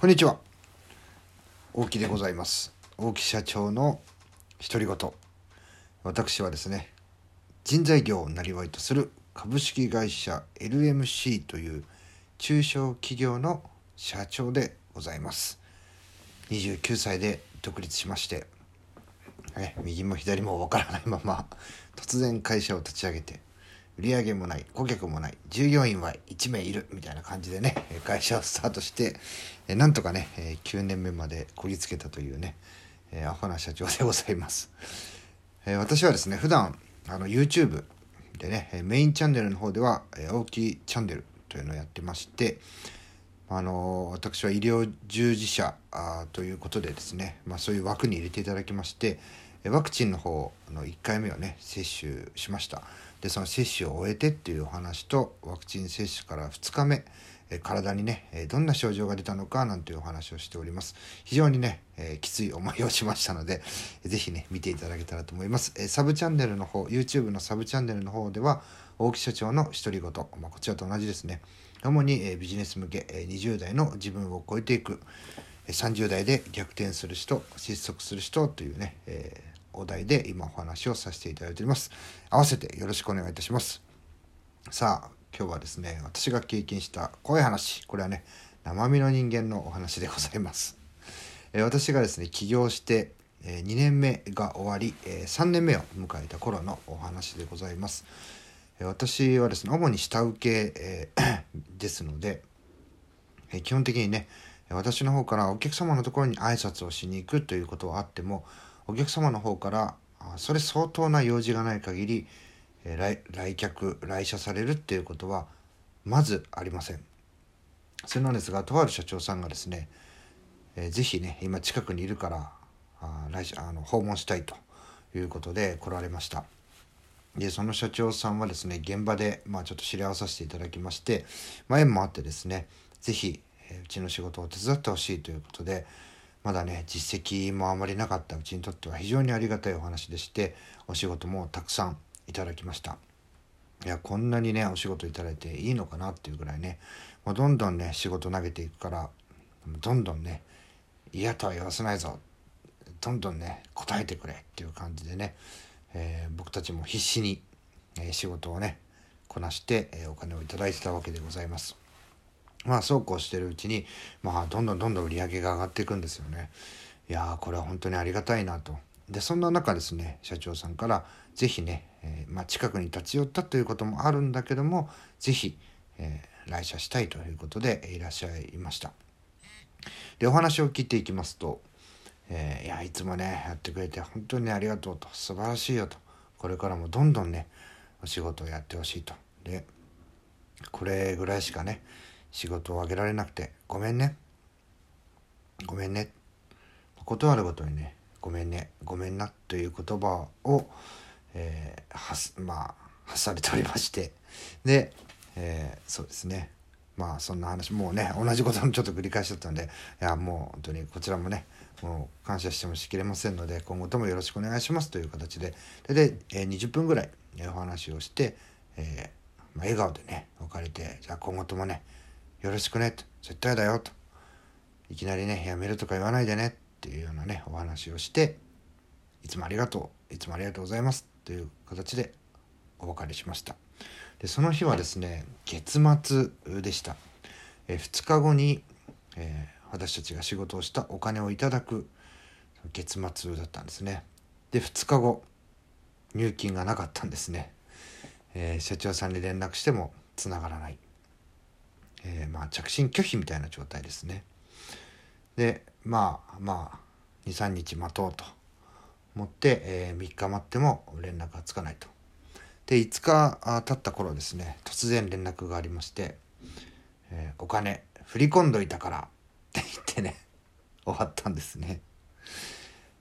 こんにちは。大木でございます。大木社長の独り言。私はですね人材業をなりわいとする株式会社 LMC という中小企業の社長でございます。29歳で独立しましてえ右も左もわからないまま突然会社を立ち上げて売り上げもない顧客もない従業員は1名いるみたいな感じでね会社をスタートしてなんとかね9年目までこぎつけたというねアホな社長でございます。私はですね普段あの YouTube でねメインチャンネルの方では大きいチャンネルというのをやってましてあの私は医療従事者ということでですね、まあ、そういう枠に入れていただきましてワクチンの方の1回目をね接種しました。でその接種を終えてっていうお話とワクチン接種から2日目体にねどんな症状が出たのかなんていうお話をしております。非常にね、えー、きつい思いをしましたので是非ね見ていただけたらと思います、えサブチャンネルの方 YouTube のサブチャンネルの方では大木社長の独り言、まあ、こちらと同じですね。主に、えビジネス向け、え20代の自分を超えていく30代で逆転する人失速する人というね、え、お題で今お話をさせていただいております。合わせてよろしくお願いいたします。さあ今日はですね私が経験した怖い話。これはね生身の人間のお話でございます、え私がですね起業してえ2年目が終わり、え3年目を迎えた頃のお話でございます。え私はですね主に下請け、えー、ですので、え基本的にね私の方からお客様のところに挨拶をしに行くということはあってもお客様の方からそれ相当な用事がない限り来来客来社されるっていうことはまずありません。それなんですがとある社長さんがですね、えー、ぜひね今近くにいるからあ来社あの訪問したいということで来られました。でその社長さんはですね現場で、まあ、ちょっと知り合わさせていただきまして、まあ、縁もあってですね是非、えうちの仕事を手伝ってほしいということでまだね実績もあまりなかったうちにとっては非常にありがたいお話でしてお仕事もたくさんいただきましたいやこんなにねお仕事いただいていいのかなっていうぐらいねもうどんどんね仕事投げていくからどんどんね嫌とは言わせないぞどんどんね答えてくれっていう感じでねえー、僕たちも必死に、えー、仕事をねこなして、えー、お金を頂いてたわけでございます。まあそうこうしてるうちにまあどんどんどんどん売り上げが上がっていくんですよね。いやこれは本当にありがたいなと。でそんな中ですね社長さんから是非ね、えー、まあ、近くに立ち寄ったということもあるんだけども是非、えー、来社したいということでいらっしゃいました。でお話を聞いていきますとえー、いやいつもねやってくれて本当にありがとうと素晴らしいよとこれからもどんどんねお仕事をやってほしいとでこれぐらいしかね仕事をあげられなくてごめんね。ごめんね。断るごとにねごめんね。ごめんなという言葉を、えー、はすまあ発されておりまして。で、えー、そうですね。まあそんな話もうね同じことのちょっと繰り返しだったんでいやもう本当にこちらもねもう感謝してもしきれませんので今後ともよろしくお願いしますという形で。でえー、20分ぐらい、お話をして、えー、まあ、笑顔でね別れてじゃあ今後ともねよろしくね。と絶対だよと。いきなりねやめるとか言わないでね。っていうようなねお話をしていつもありがとう。いつもありがとうございます。という形でお別れしました。でその日はですね月末でした、え2日後に、えー私たちが仕事をしたお金をいただく月末だったんですね。で2日後入金がなかったんですね、えー、社長さんに連絡してもつながらない、えー、まあ着信拒否みたいな状態ですねでまあまあ23日待とうと思って、えー、3日待っても連絡がつかないとで5日経った頃ですね突然連絡がありまして「えー、お金振り込んどいたからって言ってね 終わったんですね。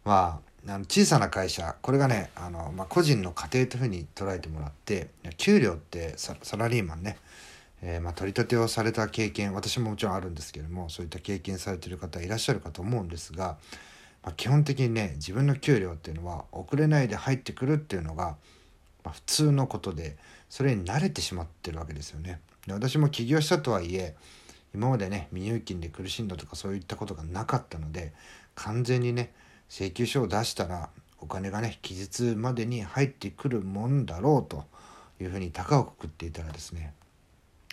まあ、あの小さな会社これがねあの、まあ、個人の家庭というふうに捉えてもらって給料ってサラリーマンね、えー、まあ、取り立てをされた経験私ももちろんあるんですけどもそういった経験されてる方いらっしゃるかと思うんですが、まあ、基本的にね自分の給料っていうのは遅れないで入ってくるっていうのが、ま普通のことでそれに慣れてしまってるわけですよね。で私も起業したとはいえ今までね未入金で苦しんだとかそういったことがなかったので完全にね請求書を出したらお金がね期日までに入ってくるもんだろうというふうに高をくくっていたらですね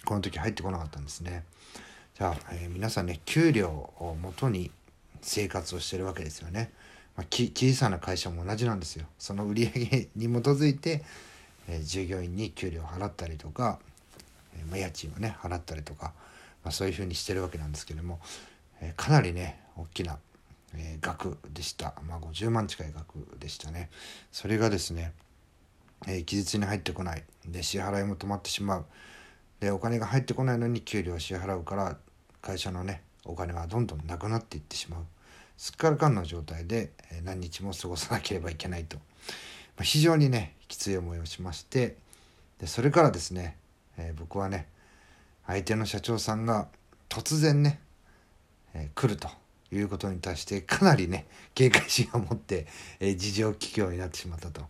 この時入ってこなかったんですね。じゃあ、えー、皆さんね給料をもとに生活をしてるわけですよね。まあ、小さな会社も同じなんですよ。その売り上げに基づいて、えー、従業員に給料を払ったりとか、えー、まあ、家賃をね払ったりとか、まあ、そういうふうにしてるわけなんですけども、えかなりね大きな、え額でした。まあ、50万近い額でしたね。それがですね、え期日に入ってこないで支払いも止まってしまうでお金が入ってこないのに給料を支払うから会社のねお金はどんどんなくなっていってしまう。すっからかんの状態で何日も過ごさなければいけないと、まあ、非常にねきつい思いをしましてでそれからですね、えー、僕はね相手の社長さんが突然ね、えー、来るということに対してかなりね警戒心を持って、えー、事情を聞くようになってしまったと。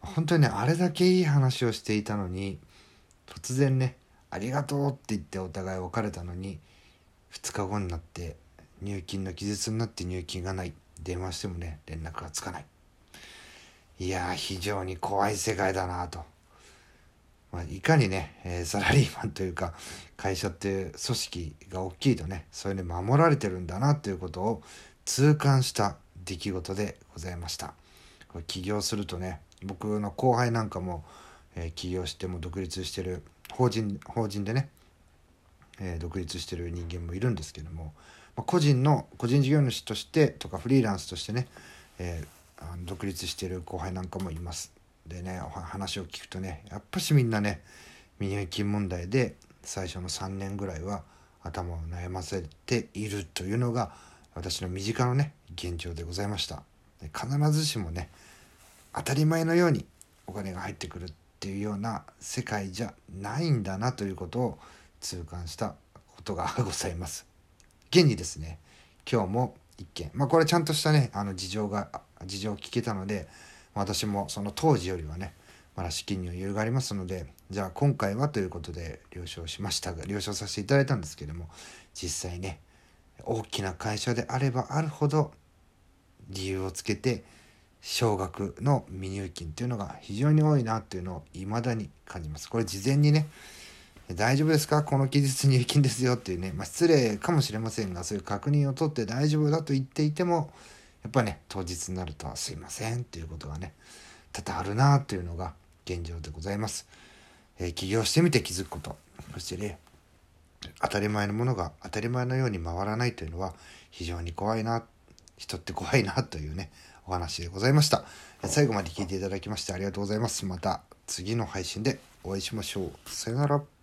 本当にねあれだけいい話をしていたのに突然ねありがとうって言ってお互い別れたのに2日後になって入金の期日になって入金がない。電話してもね連絡がつかない。いや非常に怖い世界だなと、まあ、いかにね、えー、サラリーマンというか会社っていう組織が大きいとねそういうに守られてるんだなということを痛感した出来事でございました。起業するとね僕の後輩なんかも、えー、起業しても独立してる法人法人でね、えー、独立してる人間もいるんですけども、まあ、個人の個人事業主としてとかフリーランスとしてね、えー、あの独立してる後輩なんかもいます。でね話を聞くとねやっぱしみんなね未入金問題で最初の3年ぐらいは頭を悩ませているというのが私の身近なね現状でございました必ずしもね当たり前のようにお金が入ってくるっていうような世界じゃないんだなということを痛感したことがございます。現にですね今日も一件まあこれちゃんとしたねあの事情が事情を聞けたので私もその当時よりはねまだ資金に余裕がありますのでじゃあ今回はということで了承しましたが了承させていただいたんですけども実際ね大きな会社であればあるほど理由をつけて少額の未入金っていうのが非常に多いなっていうのを未だに感じます。これ事前にね大丈夫ですか？この期日入金ですよっていうね、まあ、失礼かもしれませんがそういう確認を取って大丈夫だと言っていてもやっぱね当日になるとすいませんっていうことがね多々あるなというのが現状でございます。えー、起業してみて気づくことそしてね当たり前のものが当たり前のように回らないというのは非常に怖いな人って怖いなというねお話でございました。最後まで聞いていただきましてありがとうございます。また次の配信でお会いしましょう。さよなら。